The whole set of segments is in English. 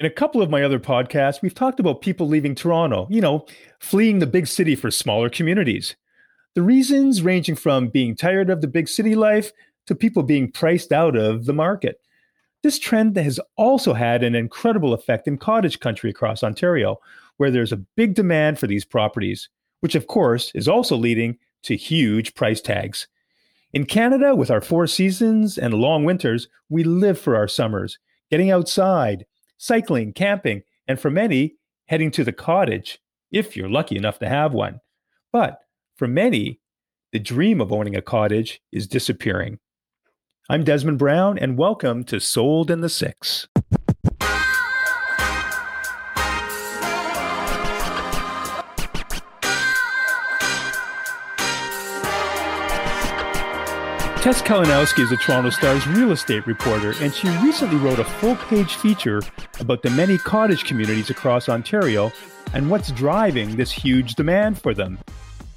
In a couple of my other podcasts, we've talked about people leaving Toronto, you know, fleeing the big city for smaller communities. The reasons ranging from being tired of the big city life to people being priced out of the market. This trend has also had an incredible effect in cottage country across Ontario, where there's a big demand for these properties, which of course is also leading to huge price tags. In Canada, with our four seasons and long winters, we live for our summers, getting outside, cycling, camping, and for many, heading to the cottage, if you're lucky enough to have one. But for many, the dream of owning a cottage is disappearing. I'm Desmond Brown, and welcome to Sold in the Six. Tess Kalinowski is a Toronto Star's real estate reporter, and she recently wrote a full page feature about the many cottage communities across Ontario and what's driving this huge demand for them.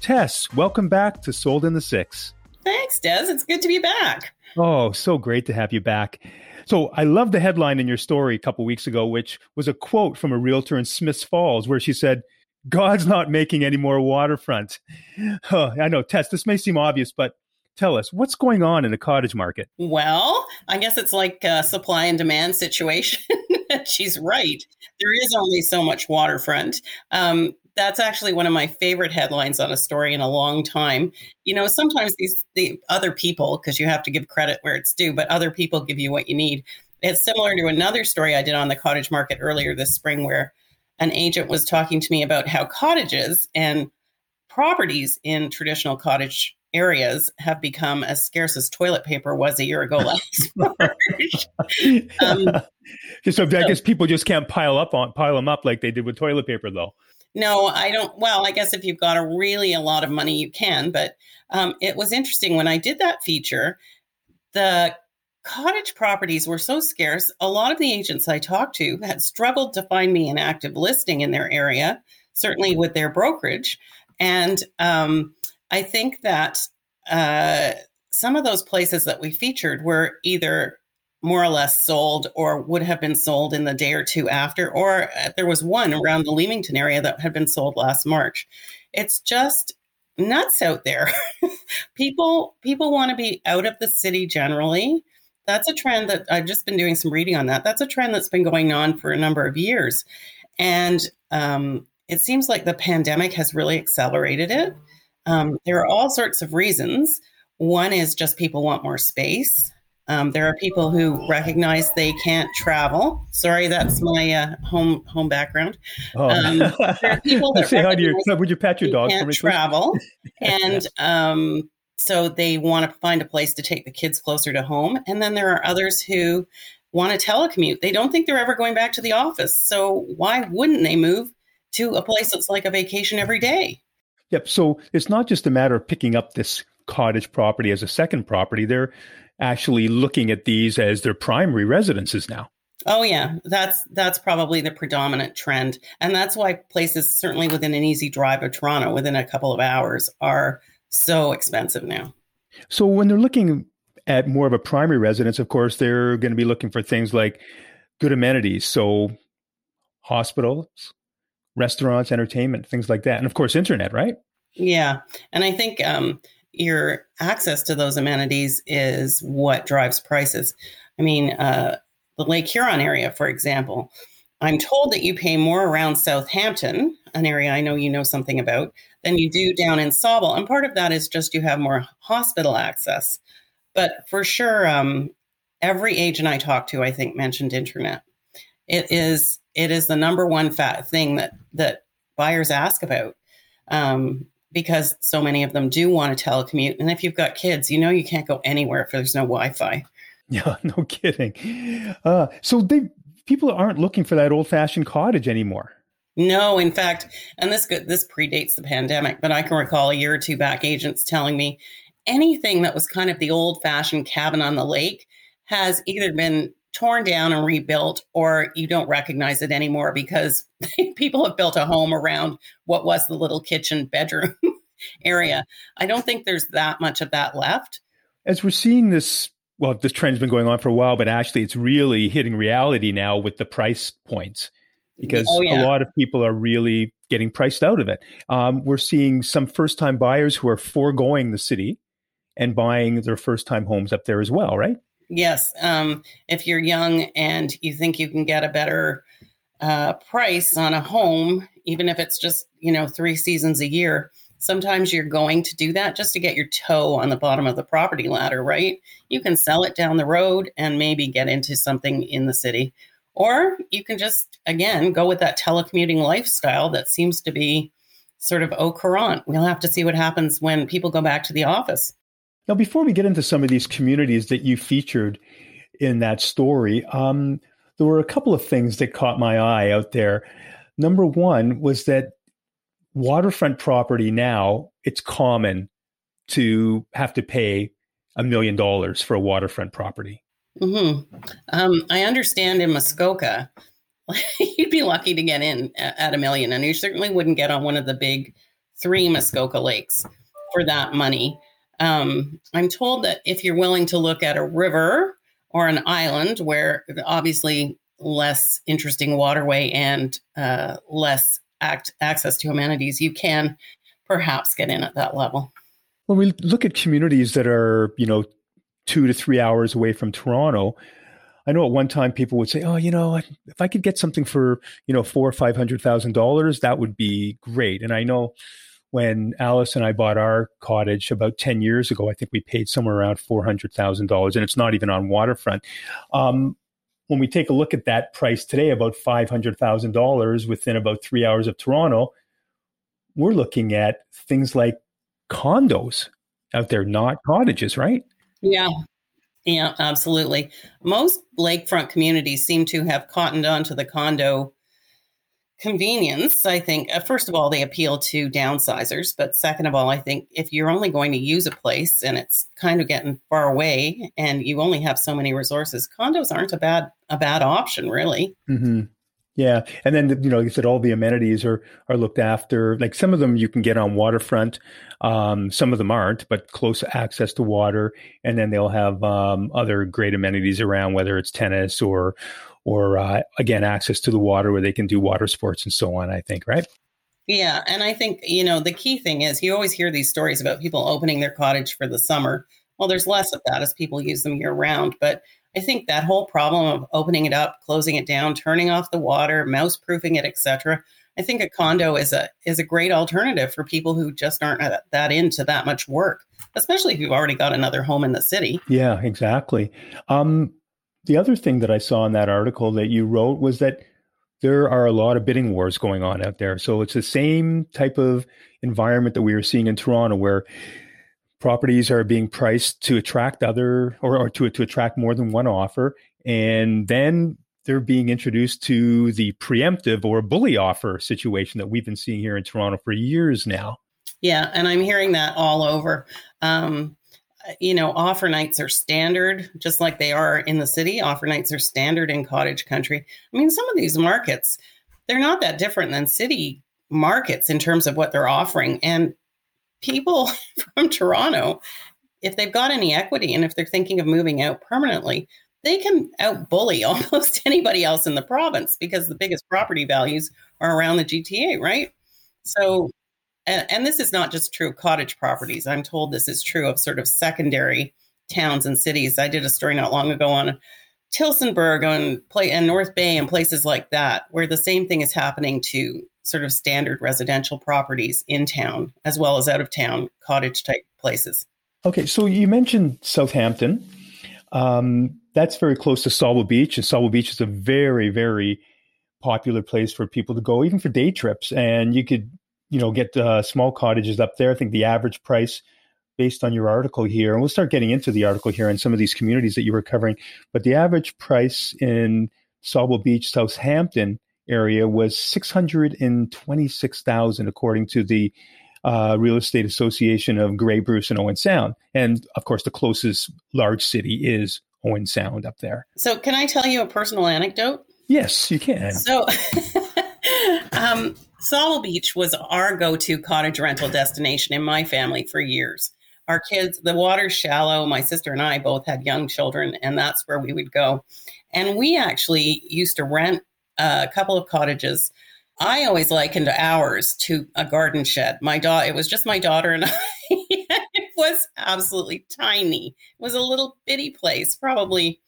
Tess, welcome back to Sold in the Six. Thanks, Des. It's good to be back. Oh, so great to have you back. So I love the headline in your story a couple weeks ago, which was a quote from a realtor in Smiths Falls, where she said, God's not making any more waterfront. Oh, I know, Tess, this may seem obvious, but Tell us what's going on in the cottage market. Well, I guess it's like a supply and demand situation. She's right. There is only so much waterfront. Um, that's actually one of my favorite headlines on a story in a long time. You know, sometimes these the other people, because you have to give credit where it's due, but other people give you what you need. It's similar to another story I did on the cottage market earlier this spring, where an agent was talking to me about how cottages and properties in traditional cottage areas have become as scarce as toilet paper was a year ago last March. um, so I guess people just can't pile up on pile them up like they did with toilet paper, though. No, I don't. Well, I guess if you've got a really a lot of money, you can. But um, it was interesting when I did that feature. The cottage properties were so scarce. A lot of the agents I talked to had struggled to find me an active listing in their area, certainly with their brokerage, and um, I think that uh, some of those places that we featured were either more or less sold or would have been sold in the day or two after, or uh, there was one around the Leamington area that had been sold last March. It's just nuts out there. people people want to be out of the city generally. That's a trend that I've just been doing some reading on that. That's a trend that's been going on for a number of years. And um, it seems like the pandemic has really accelerated it. Um, there are all sorts of reasons. One is just people want more space. Um, there are people who recognize they can't travel. Sorry, that's my uh, home home background. Oh. Um, there are people that say hi to your. Would you pat your dog? Can't me, travel, and um, so they want to find a place to take the kids closer to home. And then there are others who want to telecommute. They don't think they're ever going back to the office. So why wouldn't they move to a place that's like a vacation every day? Yep. So it's not just a matter of picking up this cottage property as a second property. They're actually looking at these as their primary residences now. Oh yeah, that's that's probably the predominant trend, and that's why places certainly within an easy drive of Toronto, within a couple of hours, are so expensive now. So when they're looking at more of a primary residence, of course, they're going to be looking for things like good amenities, so hospitals, restaurants, entertainment, things like that. And of course, internet, right? Yeah. And I think um, your access to those amenities is what drives prices. I mean, uh, the Lake Huron area, for example, I'm told that you pay more around Southampton, an area I know you know something about, than you do down in Sauble. And part of that is just you have more hospital access. But for sure, um, every agent I talked to, I think, mentioned internet. It is it is the number one fat thing that that buyers ask about um, because so many of them do want to telecommute. And if you've got kids, you know you can't go anywhere if there's no Wi-Fi. Yeah, no kidding. Uh, so they people aren't looking for that old-fashioned cottage anymore. No, in fact, and this this predates the pandemic, but I can recall a year or two back agents telling me anything that was kind of the old-fashioned cabin on the lake has either been torn down and rebuilt, or you don't recognize it anymore because people have built a home around what was the little kitchen bedroom area. I don't think there's that much of that left. As we're seeing this well, this trend's been going on for a while, but actually it's really hitting reality now with the price points because oh, yeah. a lot of people are really getting priced out of it. Um, we're seeing some first time buyers who are foregoing the city and buying their first time homes up there as well, right? Yes. Um, if you're young and you think you can get a better uh, price on a home, even if it's just, you know, three seasons a year, sometimes you're going to do that just to get your toe on the bottom of the property ladder, right? You can sell it down the road and maybe get into something in the city. Or you can just, again, go with that telecommuting lifestyle that seems to be sort of au courant. We'll have to see what happens when people go back to the office. Now, before we get into some of these communities that you featured in that story, um, there were a couple of things that caught my eye out there. Number one was that waterfront property now, it's common to have to pay a million dollars for a waterfront property. Mm-hmm. Um, I understand in Muskoka, you'd be lucky to get in at a million, and you certainly wouldn't get on one of the big three Muskoka lakes for that money. Um, I'm told that if you're willing to look at a river or an island where obviously less interesting waterway and uh, less act, access to amenities, you can perhaps get in at that level. When we look at communities that are, you know, two to three hours away from Toronto, I know at one time people would say, "Oh, you know, if I could get something for you know four or five hundred thousand dollars, that would be great." And I know when Alice and I bought our cottage about 10 years ago, I think we paid somewhere around $400,000, and it's not even on waterfront. Um, when we take a look at that price today, about $500,000 within about three hours of Toronto, we're looking at things like condos out there, not cottages, right? Yeah. Yeah, absolutely. Most lakefront communities seem to have cottoned onto the condo convenience, I think, uh, first of all, they appeal to downsizers. But second of all, I think if you're only going to use a place and it's kind of getting far away and you only have so many resources, condos aren't a bad a bad option, really. Mm-hmm. Yeah, and then you know, like you said all the amenities are are looked after. Like some of them you can get on waterfront, um, some of them aren't, but close access to water, and then they'll have um, other great amenities around, whether it's tennis or or uh, again access to the water where they can do water sports and so on. I think right. Yeah, and I think you know the key thing is you always hear these stories about people opening their cottage for the summer. Well, there's less of that as people use them year round, but I think that whole problem of opening it up, closing it down, turning off the water, mouse proofing it, etc. I think a condo is a is a great alternative for people who just aren't that into that much work, especially if you've already got another home in the city. Yeah, exactly. Um, the other thing that I saw in that article that you wrote was that there are a lot of bidding wars going on out there. So it's the same type of environment that we are seeing in Toronto, where properties are being priced to attract other or, or to to attract more than one offer, and then they're being introduced to the preemptive or bully offer situation that we've been seeing here in Toronto for years now. Yeah, and I'm hearing that all over. Um, Uh, you know, offer nights are standard, just like they are in the city. Offer nights are standard in cottage country. I mean, some of these markets, they're not that different than city markets in terms of what they're offering. And people from Toronto, if they've got any equity and if they're thinking of moving out permanently, they can outbully almost anybody else in the province because the biggest property values are around the GTA, right? So and, and this is not just true of cottage properties. I'm told this is true of sort of secondary towns and cities. I did a story not long ago on Tillsonburg and play and North Bay and places like that, where the same thing is happening to sort of standard residential properties in town as well as out of town cottage type places. Okay, so you mentioned Southampton. Um, that's very close to Sauble Beach, and Sauble Beach is a very, very popular place for people to go, even for day trips. And you could you know, get uh, small cottages up there. I think the average price based on your article here, and we'll start getting into the article here and some of these communities that you were covering, but the average price in Sauble Beach, Southampton area was 626,000 according to the uh, Real Estate Association of Grey Bruce and Owen Sound. And of course, the closest large city is Owen Sound up there. So, can I tell you a personal anecdote? Yes, you can. So, um, Sauble Beach was our go to cottage rental destination in my family for years. our kids, the water's shallow. My sister and I both had young children, and that's where we would go. And we actually used to rent a couple of cottages. I always likened ours to a garden shed. My daughter, it was just my daughter and I. it was absolutely tiny. It was a little bitty place, probably,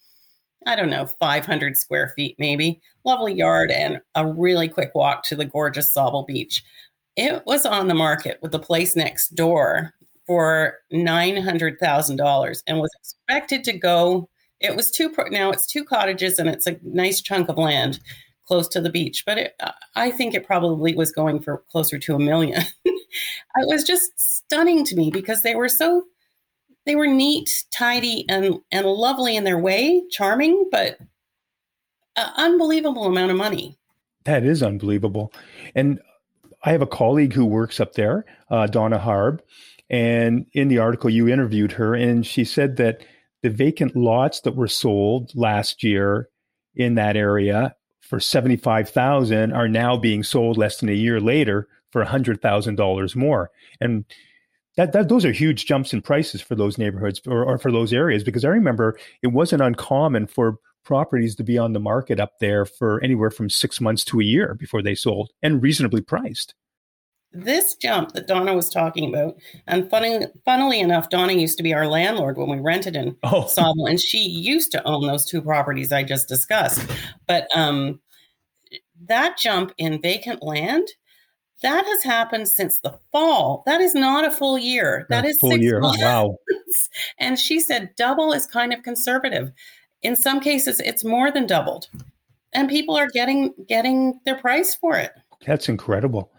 I don't know, 500 square feet maybe. Lovely yard and a really quick walk to the gorgeous Sauble Beach. It was on the market with the place next door for $900,000 and was expected to go. It was two, now it's two cottages and it's a nice chunk of land close to the beach, but it, uh, I think it probably was going for closer to a million. it was just stunning to me because they were so they were neat, tidy, and and lovely in their way, charming, but an unbelievable amount of money. That is unbelievable, and I have a colleague who works up there, uh, Donna Harb, and in the article you interviewed her, and she said that the vacant lots that were sold last year in that area for 75,000 are now being sold less than a year later for $100,000 more. And that, that those are huge jumps in prices for those neighborhoods or, or for those areas because I remember it wasn't uncommon for properties to be on the market up there for anywhere from 6 months to a year before they sold and reasonably priced this jump that Donna was talking about, and funny, funnily enough, Donna used to be our landlord when we rented in oh. Sauble, and she used to own those two properties I just discussed. But um, that jump in vacant land, that has happened since the fall. That is not a full year. That is full six year. Months. Wow. and she said double is kind of conservative. In some cases, it's more than doubled, and people are getting getting their price for it. That's incredible.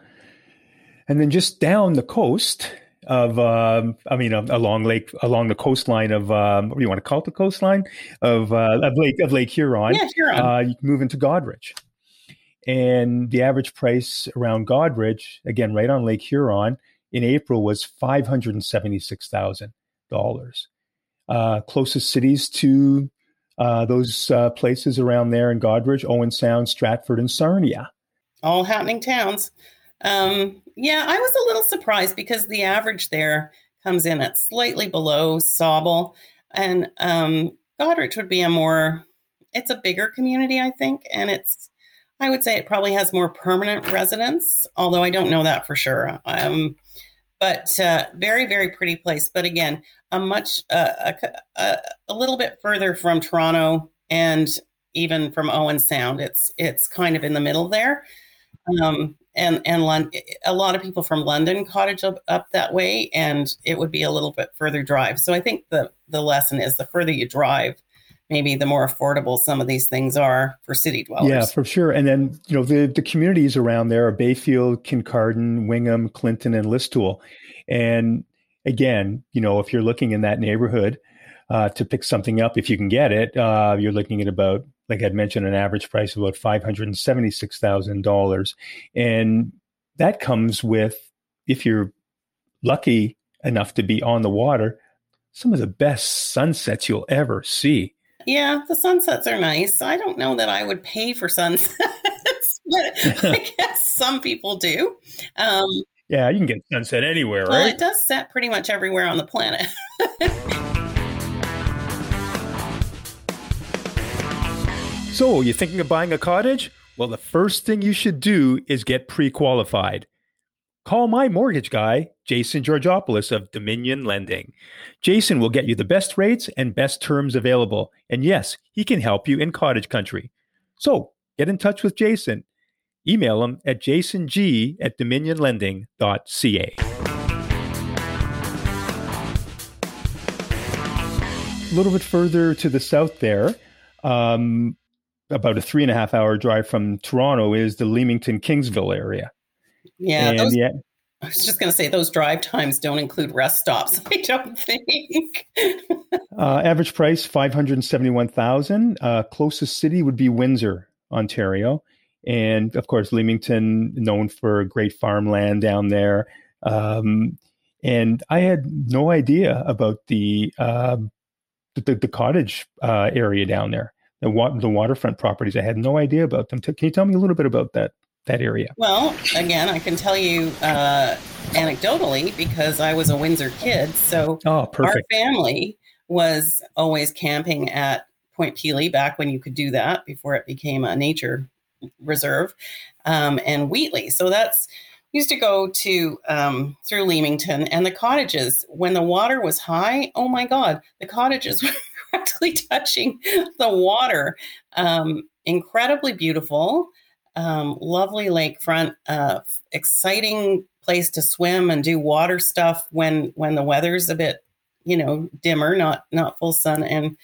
And then just down the coast of, um, I mean, along lake, along the coastline of, um, what do you want to call it? The coastline of, uh, of Lake of Lake Huron. Yeah, Huron. Uh, you can move into Goderich, and the average price around Goderich, again, right on Lake Huron, in April was five hundred and seventy six thousand dollars. Uh, closest cities to uh, those uh, places around there in Goderich, Owen Sound, Stratford, and Sarnia. All happening towns. Um, yeah, I was a little surprised because the average there comes in at slightly below Sauble, and um, Goderich would be a more. It's a bigger community, I think, and it's. I would say it probably has more permanent residents, although I don't know that for sure. Um, but uh, very, very pretty place. But again, a much uh, a, a, little bit further from Toronto and even from Owen Sound. It's it's kind of in the middle there. Um, and and a lot of people from London cottage up, up that way, and it would be a little bit further drive. So I think the the lesson is the further you drive, maybe the more affordable some of these things are for city dwellers. Yeah, for sure. And then you know the the communities around there are Bayfield, Kincardine, Wingham, Clinton, and Listowel. and again, you know, if you're looking in that neighborhood uh, to pick something up, if you can get it, uh, you're looking at about like I'd mentioned, an average price of about five hundred and seventy six thousand dollars, and that comes with if you're lucky enough to be on the water, some of the best sunsets you'll ever see. Yeah, the sunsets are nice. I don't know that I would pay for sunsets, but I guess some people do. Um, yeah, you can get sunset anywhere, well, right? It does set pretty much everywhere on the planet. So, you're thinking of buying a cottage? Well, the first thing you should do is get pre qualified. Call my mortgage guy, Jason Georgopoulos of Dominion Lending. Jason will get you the best rates and best terms available. And yes, he can help you in cottage country. So, get in touch with Jason. Email him at jasong at dominionlending.ca. A little bit further to the south there, um, about a three and a half hour drive from Toronto is the Leamington Kingsville area. Yeah, those, yeah. I was just going to say those drive times don't include rest stops. I don't think. uh, average price five hundred seventy one thousand. Uh, closest city would be Windsor, Ontario, and of course Leamington, known for great farmland down there. Um, and I had no idea about the uh, the, the, cottage uh, area down there the, wa- the waterfront properties. I had no idea about them. Can you tell me a little bit about that? That area? Well, again, I can tell you uh, anecdotally because I was a Windsor kid. So oh, perfect. our family was always camping at Point Pelee back when you could do that before it became a nature reserve um, and Wheatley. So that's used to go to um, through Leamington and the cottages when the water was high. Oh my God, the cottages were practically touching the water. Um, incredibly beautiful, um, lovely lakefront, uh, exciting place to swim and do water stuff when when the weather's a bit, you know, dimmer, not not full sun, and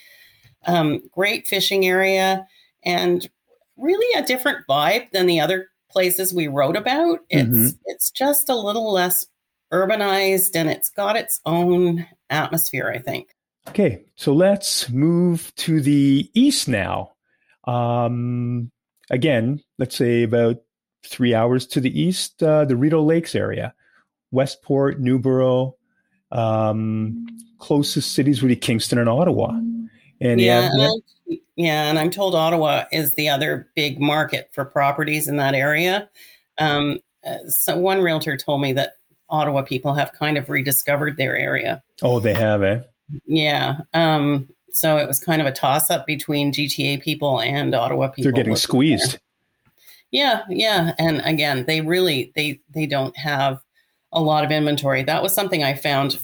um, great fishing area and really a different vibe than the other places we wrote about. It's mm-hmm. it's just a little less urbanized and it's got its own atmosphere, I think. Okay, so let's move to the east now. Um, again, let's say about three hours to the east, uh, the Rideau Lakes area, Westport, Newboro, um, closest cities would be Kingston and Ottawa. And yeah, yeah, yeah, and I'm told Ottawa is the other big market for properties in that area. Um, uh, so one realtor told me that Ottawa people have kind of rediscovered their area. Oh, they have, eh? Yeah. Um, so it was kind of a toss up between GTA people and Ottawa people. They're getting squeezed. There. Yeah, yeah, and again, they really they they don't have a lot of inventory. That was something I found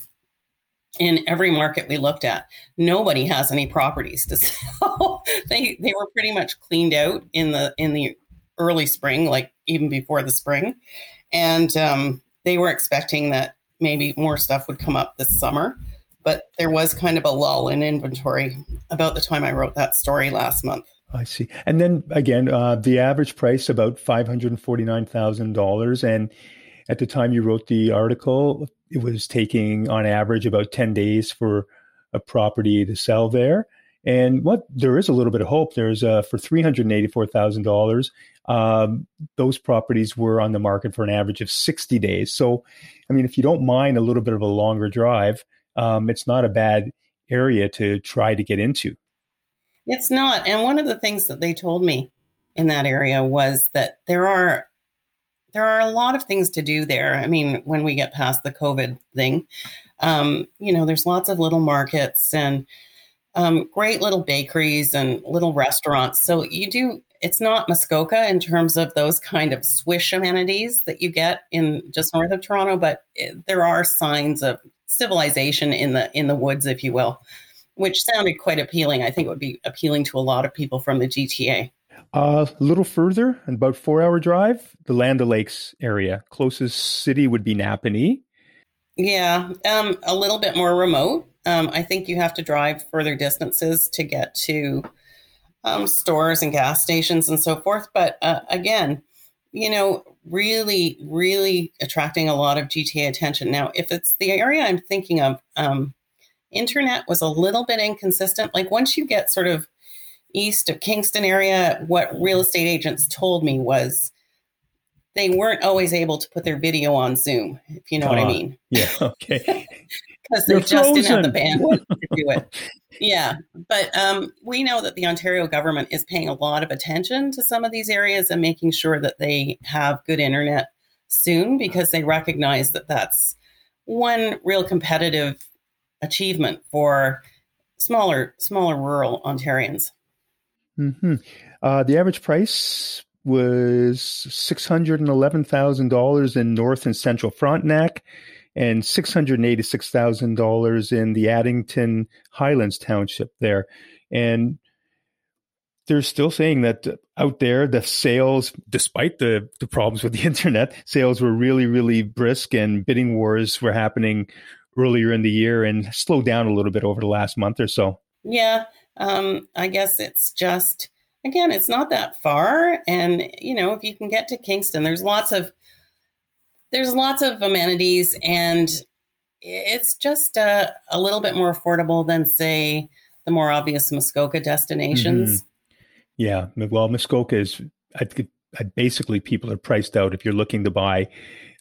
in every market we looked at, nobody has any properties to sell. they they were pretty much cleaned out in the in the early spring, like even before the spring, and um, they were expecting that maybe more stuff would come up this summer. But there was kind of a lull in inventory about the time I wrote that story last month. I see. And then again, uh, the average price about five hundred and forty nine thousand dollars, and at the time you wrote the article, it was taking on average about 10 days for a property to sell there. And what there is a little bit of hope. There's uh, for three hundred eighty-four thousand um, dollars. Those properties were on the market for an average of sixty days. So, I mean, if you don't mind a little bit of a longer drive, um, it's not a bad area to try to get into. It's not. And one of the things that they told me in that area was that there are there are a lot of things to do there. I mean, when we get past the COVID thing, um, you know, there's lots of little markets and um, great little bakeries and little restaurants. So you do. It's not Muskoka in terms of those kind of swish amenities that you get in just north of Toronto, but it, there are signs of civilization in the in the woods, if you will, which sounded quite appealing. I think it would be appealing to a lot of people from the GTA. Uh, a little further, about four hour drive, the Land Lakes area. Closest city would be Napanee. Yeah, um, a little bit more remote. Um, I think you have to drive further distances to get to um, stores and gas stations and so forth. But uh, again, you know, really, really attracting a lot of GTA attention. Now, if it's the area I'm thinking of, um, internet was a little bit inconsistent. Like once you get sort of east of Kingston area, what real estate agents told me was they weren't always able to put their video on Zoom, if you know uh, what I mean. Yeah, okay. Because they just frozen. didn't have the bandwidth to do it. Yeah, but um, we know that the Ontario government is paying a lot of attention to some of these areas and making sure that they have good internet soon because they recognize that that's one real competitive achievement for smaller smaller rural Ontarians. Mm-hmm. Uh, the average price was six hundred and eleven thousand dollars in North and Central Frontenac, and six hundred eighty six thousand dollars in the Addington Highlands Township there, and they're still saying that out there the sales despite the the problems with the internet sales were really really brisk and bidding wars were happening earlier in the year and slowed down a little bit over the last month or so. Yeah um, I guess it's just again, it's not that far, and you know, if you can get to Kingston, there's lots of there's lots of amenities, and it's just uh, a little bit more affordable than say the more obvious Muskoka destinations. Mm-hmm. Yeah, well, Muskoka is I, I basically people are priced out if you're looking to buy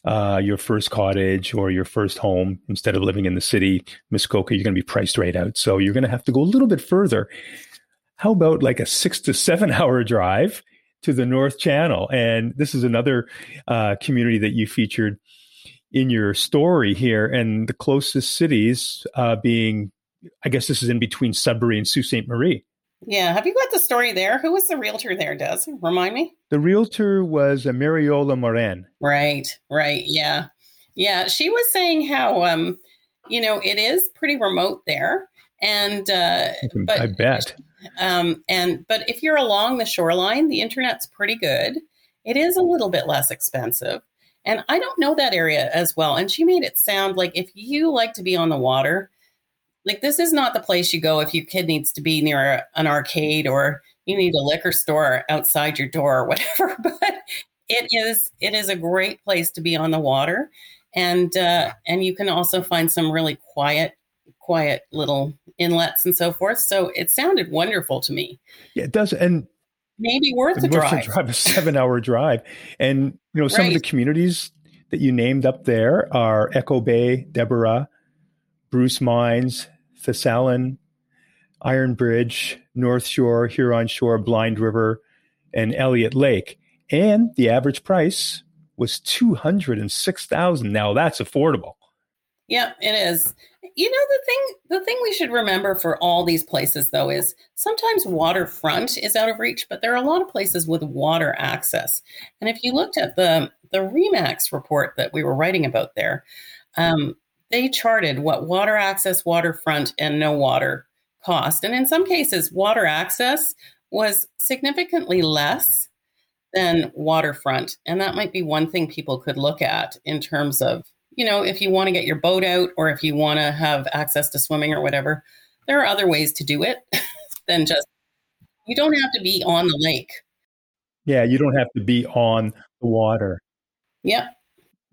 uh, your first cottage or your first home instead of living in the city, Muskoka, you're going to be priced right out. So you're going to have to go a little bit further. How about like a six to seven hour drive to the North Channel. And this is another uh, community that you featured in your story here, and the closest cities uh, being, I guess this is in between Sudbury and Sault Ste. Marie. Yeah. Have you got the story there? Who was the realtor there, Des? Remind me. The realtor was uh, Mariola Moran. Right, right. Yeah. Yeah. She was saying how, um, you know, it is pretty remote there. And, uh, but I bet. Um, and, but if you're along the shoreline, the internet's pretty good. It is a little bit less expensive. And I don't know that area as well. And she made it sound like if you like to be on the water, like this is not the place you go if your kid needs to be near an arcade or you need a liquor store outside your door or whatever. But it is it is a great place to be on the water, and uh, and you can also find some really quiet quiet little inlets and so forth. So it sounded wonderful to me. Yeah, it does, and maybe worth a drive. drive. A seven-hour drive, and you know some right. of the communities that you named up there are Echo Bay, Desbarats, Bruce Mines, Thessalon, Iron Bridge, North Shore, Huron Shore, Blind River, and Elliott Lake. And the average price was 206,000. Now that's affordable. Yeah, it is. You know the thing the thing we should remember for all these places though is sometimes waterfront is out of reach, but there are a lot of places with water access. And if you looked at the the Remax report that we were writing about there, um, they charted what water access, waterfront, and no water cost. And in some cases, water access was significantly less than waterfront. And that might be one thing people could look at in terms of, you know, if you want to get your boat out or if you want to have access to swimming or whatever, there are other ways to do it than just, you don't have to be on the lake. Yeah, you don't have to be on the water. Yep.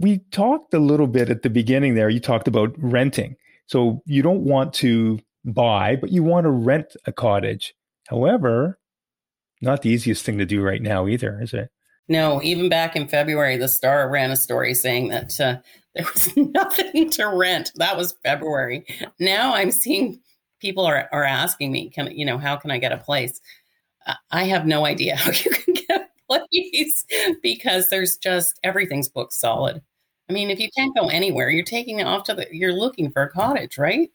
We talked a little bit at the beginning there. You talked about renting. So you don't want to buy, but you want to rent a cottage. However, not the easiest thing to do right now either, is it? No, even back in February, the Star ran a story saying that uh, there was nothing to rent. That was February. Now I'm seeing people are, are asking me, can you know, how can I get a place? I have no idea how you can get a place because there's just everything's booked solid. I mean, if you can't go anywhere, you're taking it off to the, you're looking for a cottage, right?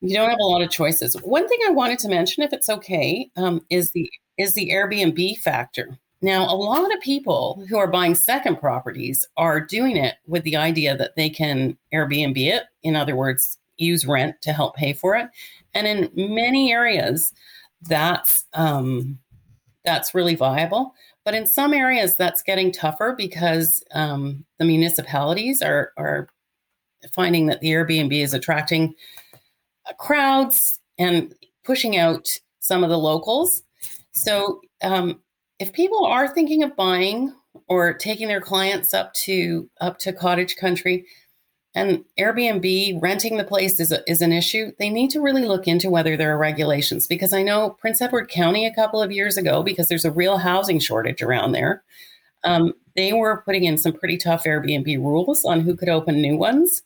You don't have a lot of choices. One thing I wanted to mention, if it's okay, um, is the is the Airbnb factor. Now, a lot of people who are buying second properties are doing it with the idea that they can Airbnb it. In other words, use rent to help pay for it. And in many areas, that's um, that's really viable. But in some areas, that's getting tougher because um, the municipalities are, are finding that the Airbnb is attracting uh, crowds and pushing out some of the locals. So, um, if people are thinking of buying or taking their clients up to up to cottage country, and Airbnb renting the place is, a, is an issue, they need to really look into whether there are regulations. Because I know Prince Edward County a couple of years ago, because there's a real housing shortage around there, um, they were putting in some pretty tough Airbnb rules on who could open new ones.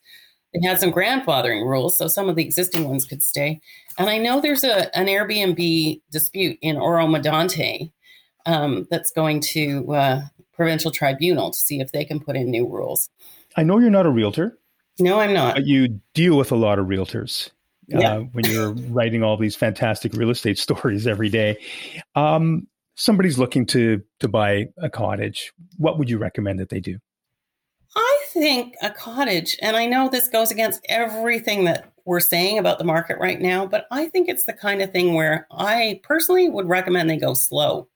They had some grandfathering rules, so some of the existing ones could stay. And I know there's a, an Airbnb dispute in Oro-Medonte um, that's going to uh, provincial tribunal to see if they can put in new rules. I know you're not a realtor. No, I'm not. But you deal with a lot of realtors. Uh, yeah. Uh, when you're writing all these fantastic real estate stories every day. Um, somebody's looking to to buy a cottage. What would you recommend that they do? I think a cottage, and I know this goes against everything that we're saying about the market right now, but I think it's the kind of thing where I personally would recommend they go slow.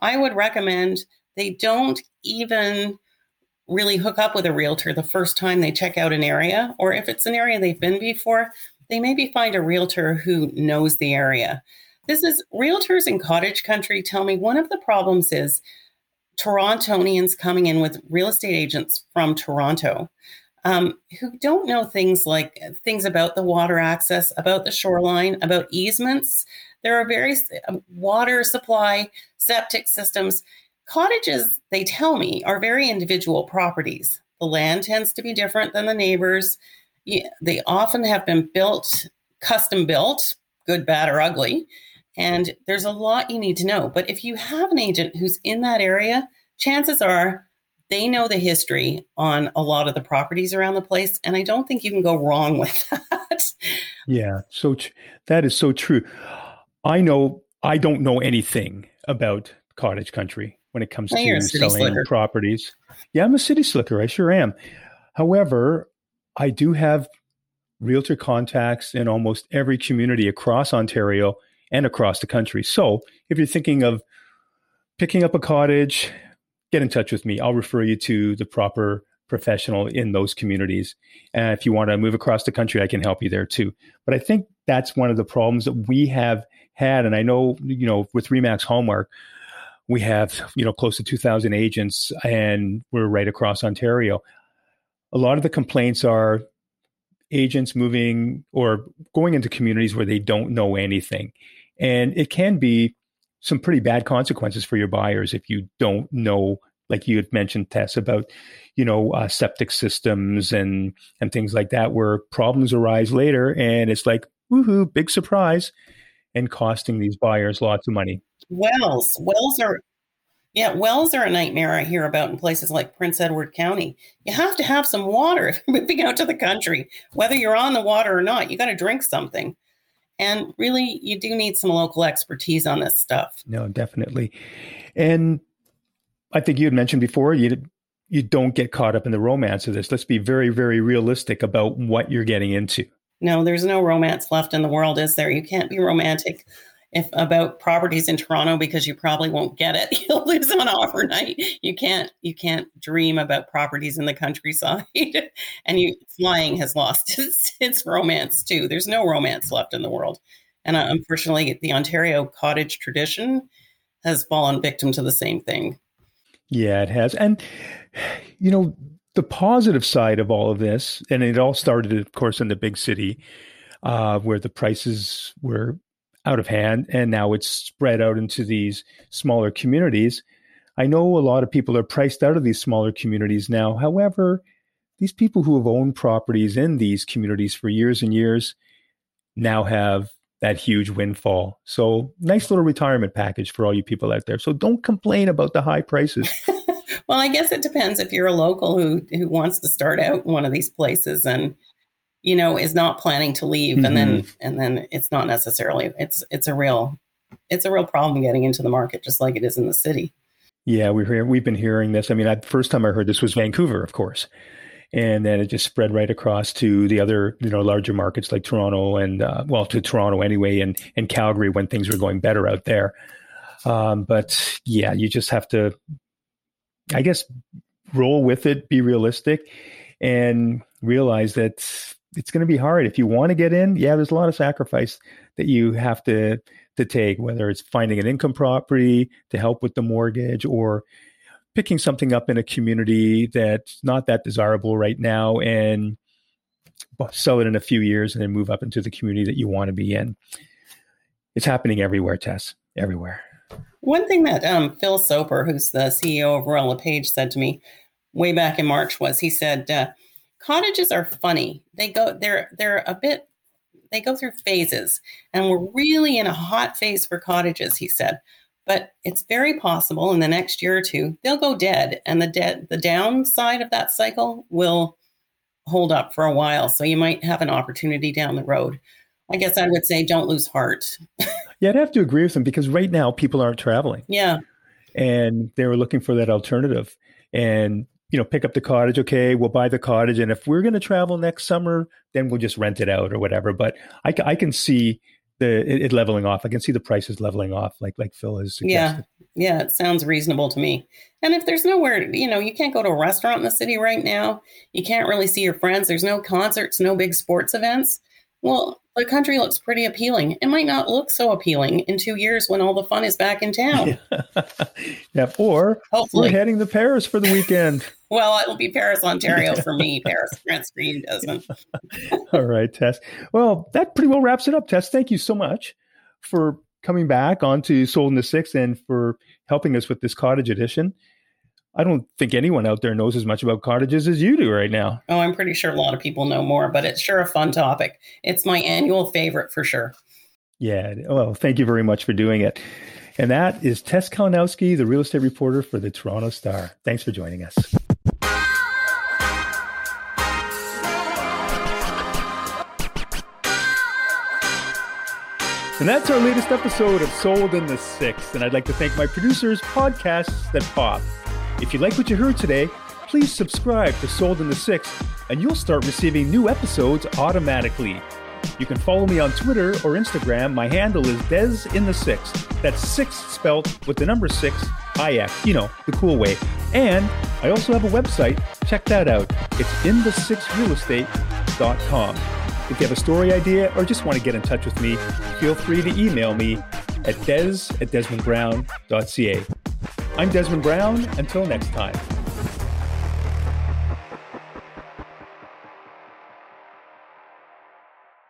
I would recommend they don't even really hook up with a realtor the first time they check out an area, or if it's an area they've been before, they maybe find a realtor who knows the area. This is realtors in cottage country tell me one of the problems is Torontonians coming in with real estate agents from Toronto um, who don't know things like things about the water access, about the shoreline, about easements. There are various uh, water supply, septic systems Cottages, they tell me, are very individual properties. The land tends to be different than the neighbors. They often have been built, custom built, good, bad, or ugly. And there's a lot you need to know. But if you have an agent who's in that area, chances are they know the history on a lot of the properties around the place. And I don't think you can go wrong with that. Yeah. So tr- that is so true. I know, I don't know anything about cottage country when it comes to selling slicker. properties. Yeah, I'm a city slicker. I sure am. However, I do have realtor contacts in almost every community across Ontario and across the country. So if you're thinking of picking up a cottage, get in touch with me. I'll refer you to the proper professional in those communities. And if you want to move across the country, I can help you there too. But I think that's one of the problems that we have had. And I know, you know, with Remax Hallmark, we have, you know, close to 2,000 agents and we're right across Ontario. A lot of the complaints are agents moving or going into communities where they don't know anything. And it can be some pretty bad consequences for your buyers if you don't know, like you had mentioned, Tess, about you know uh, septic systems and and things like that, where problems arise later, and it's like woohoo, big surprise, and costing these buyers lots of money. Wells, wells are yeah, wells are a nightmare I hear about in places like Prince Edward County. You have to have some water if you're moving out to the country. Whether you're on the water or not, you got to drink something. And really, you do need some local expertise on this stuff. No, definitely. And I think you had mentioned before, you you don't get caught up in the romance of this. Let's be very, very realistic about what you're getting into. No, there's no romance left in the world, is there? You can't be romantic if about properties in Toronto because you probably won't get it. You'll lose on offer night. You can't you can't dream about properties in the countryside. and you flying has lost its, its romance too. There's no romance left in the world. And uh, unfortunately, the Ontario cottage tradition has fallen victim to the same thing. Yeah, it has. And you know, the positive side of all of this, and it all started, of course, in the big city, uh, where the prices were out of hand and now it's spread out into these smaller communities. I know a lot of people are priced out of these smaller communities now. However, these people who have owned properties in these communities for years and years now have that huge windfall. So, nice little retirement package for all you people out there. So, don't complain about the high prices. well, I guess it depends if you're a local who who wants to start out in one of these places and you know is not planning to leave mm-hmm. and then mm-hmm. and then it's not necessarily it's it's a real it's a real problem getting into the market just like it is in the city yeah we're we've been hearing this i mean the first time i heard this was vancouver of course and then it just spread right across to the other you know larger markets like toronto and uh, well to toronto anyway and and calgary when things were going better out there um, but yeah you just have to i guess roll with it be realistic and realize that it's going to be hard if you want to get in. Yeah, there's a lot of sacrifice that you have to to take, whether it's finding an income property to help with the mortgage or picking something up in a community that's not that desirable right now and sell it in a few years and then move up into the community that you want to be in. It's happening everywhere, Tess, everywhere. One thing that um, Phil Soper, who's the CEO of Royal LePage, said to me way back in March was he said, uh, cottages are funny. They go they're they're a bit they go through phases and we're really in a hot phase for cottages, he said. But it's very possible in the next year or two they'll go dead and the dead the downside of that cycle will hold up for a while. So you might have an opportunity down the road. I guess I would say don't lose heart. yeah, I'd have to agree with them because right now people aren't traveling. Yeah. And they were looking for that alternative. And you know, pick up the cottage. Okay, we'll buy the cottage, and if we're going to travel next summer, then we'll just rent it out or whatever. But I, I can see the it, it, leveling off. I can see the prices leveling off, like like Phil has suggested. Yeah, yeah, it sounds reasonable to me. And if there's nowhere, you know, you can't go to a restaurant in the city right now. You can't really see your friends. There's no concerts, no big sports events. Well, the country looks pretty appealing. It might not look so appealing in two years when all the fun is back in town. yeah, or Hopefully. we're heading to Paris for the weekend. well, it'll be Paris, Ontario for me. Paris, France Green doesn't. all right, Tess. Well, that pretty well wraps it up, Tess. Thank you so much for coming back onto Sold in the Six and for helping us with this cottage edition. I don't think anyone out there knows as much about cottages as you do right now. Oh, I'm pretty sure a lot of people know more, but it's sure a fun topic. It's my annual favorite for sure. Yeah. Well, thank you very much for doing it. And that is Tess Kalinowski, the real estate reporter for the Toronto Star. Thanks for joining us. And that's our latest episode of Sold in the Sixth. And I'd like to thank my producers, Podcasts That Pop. If you like what you heard today, please subscribe to Sold in the Sixth, and you'll start receiving new episodes automatically. You can follow me on Twitter or Instagram. My handle is Des in the Sixth. That's six spelled with the number six, IX, you know, the cool way. And I also have a website. Check that out. It's in-the-sixrealestate.com. If you have a story idea or just want to get in touch with me, feel free to email me at des at desmondbrown.ca. I'm Desmond Brown. Until next time.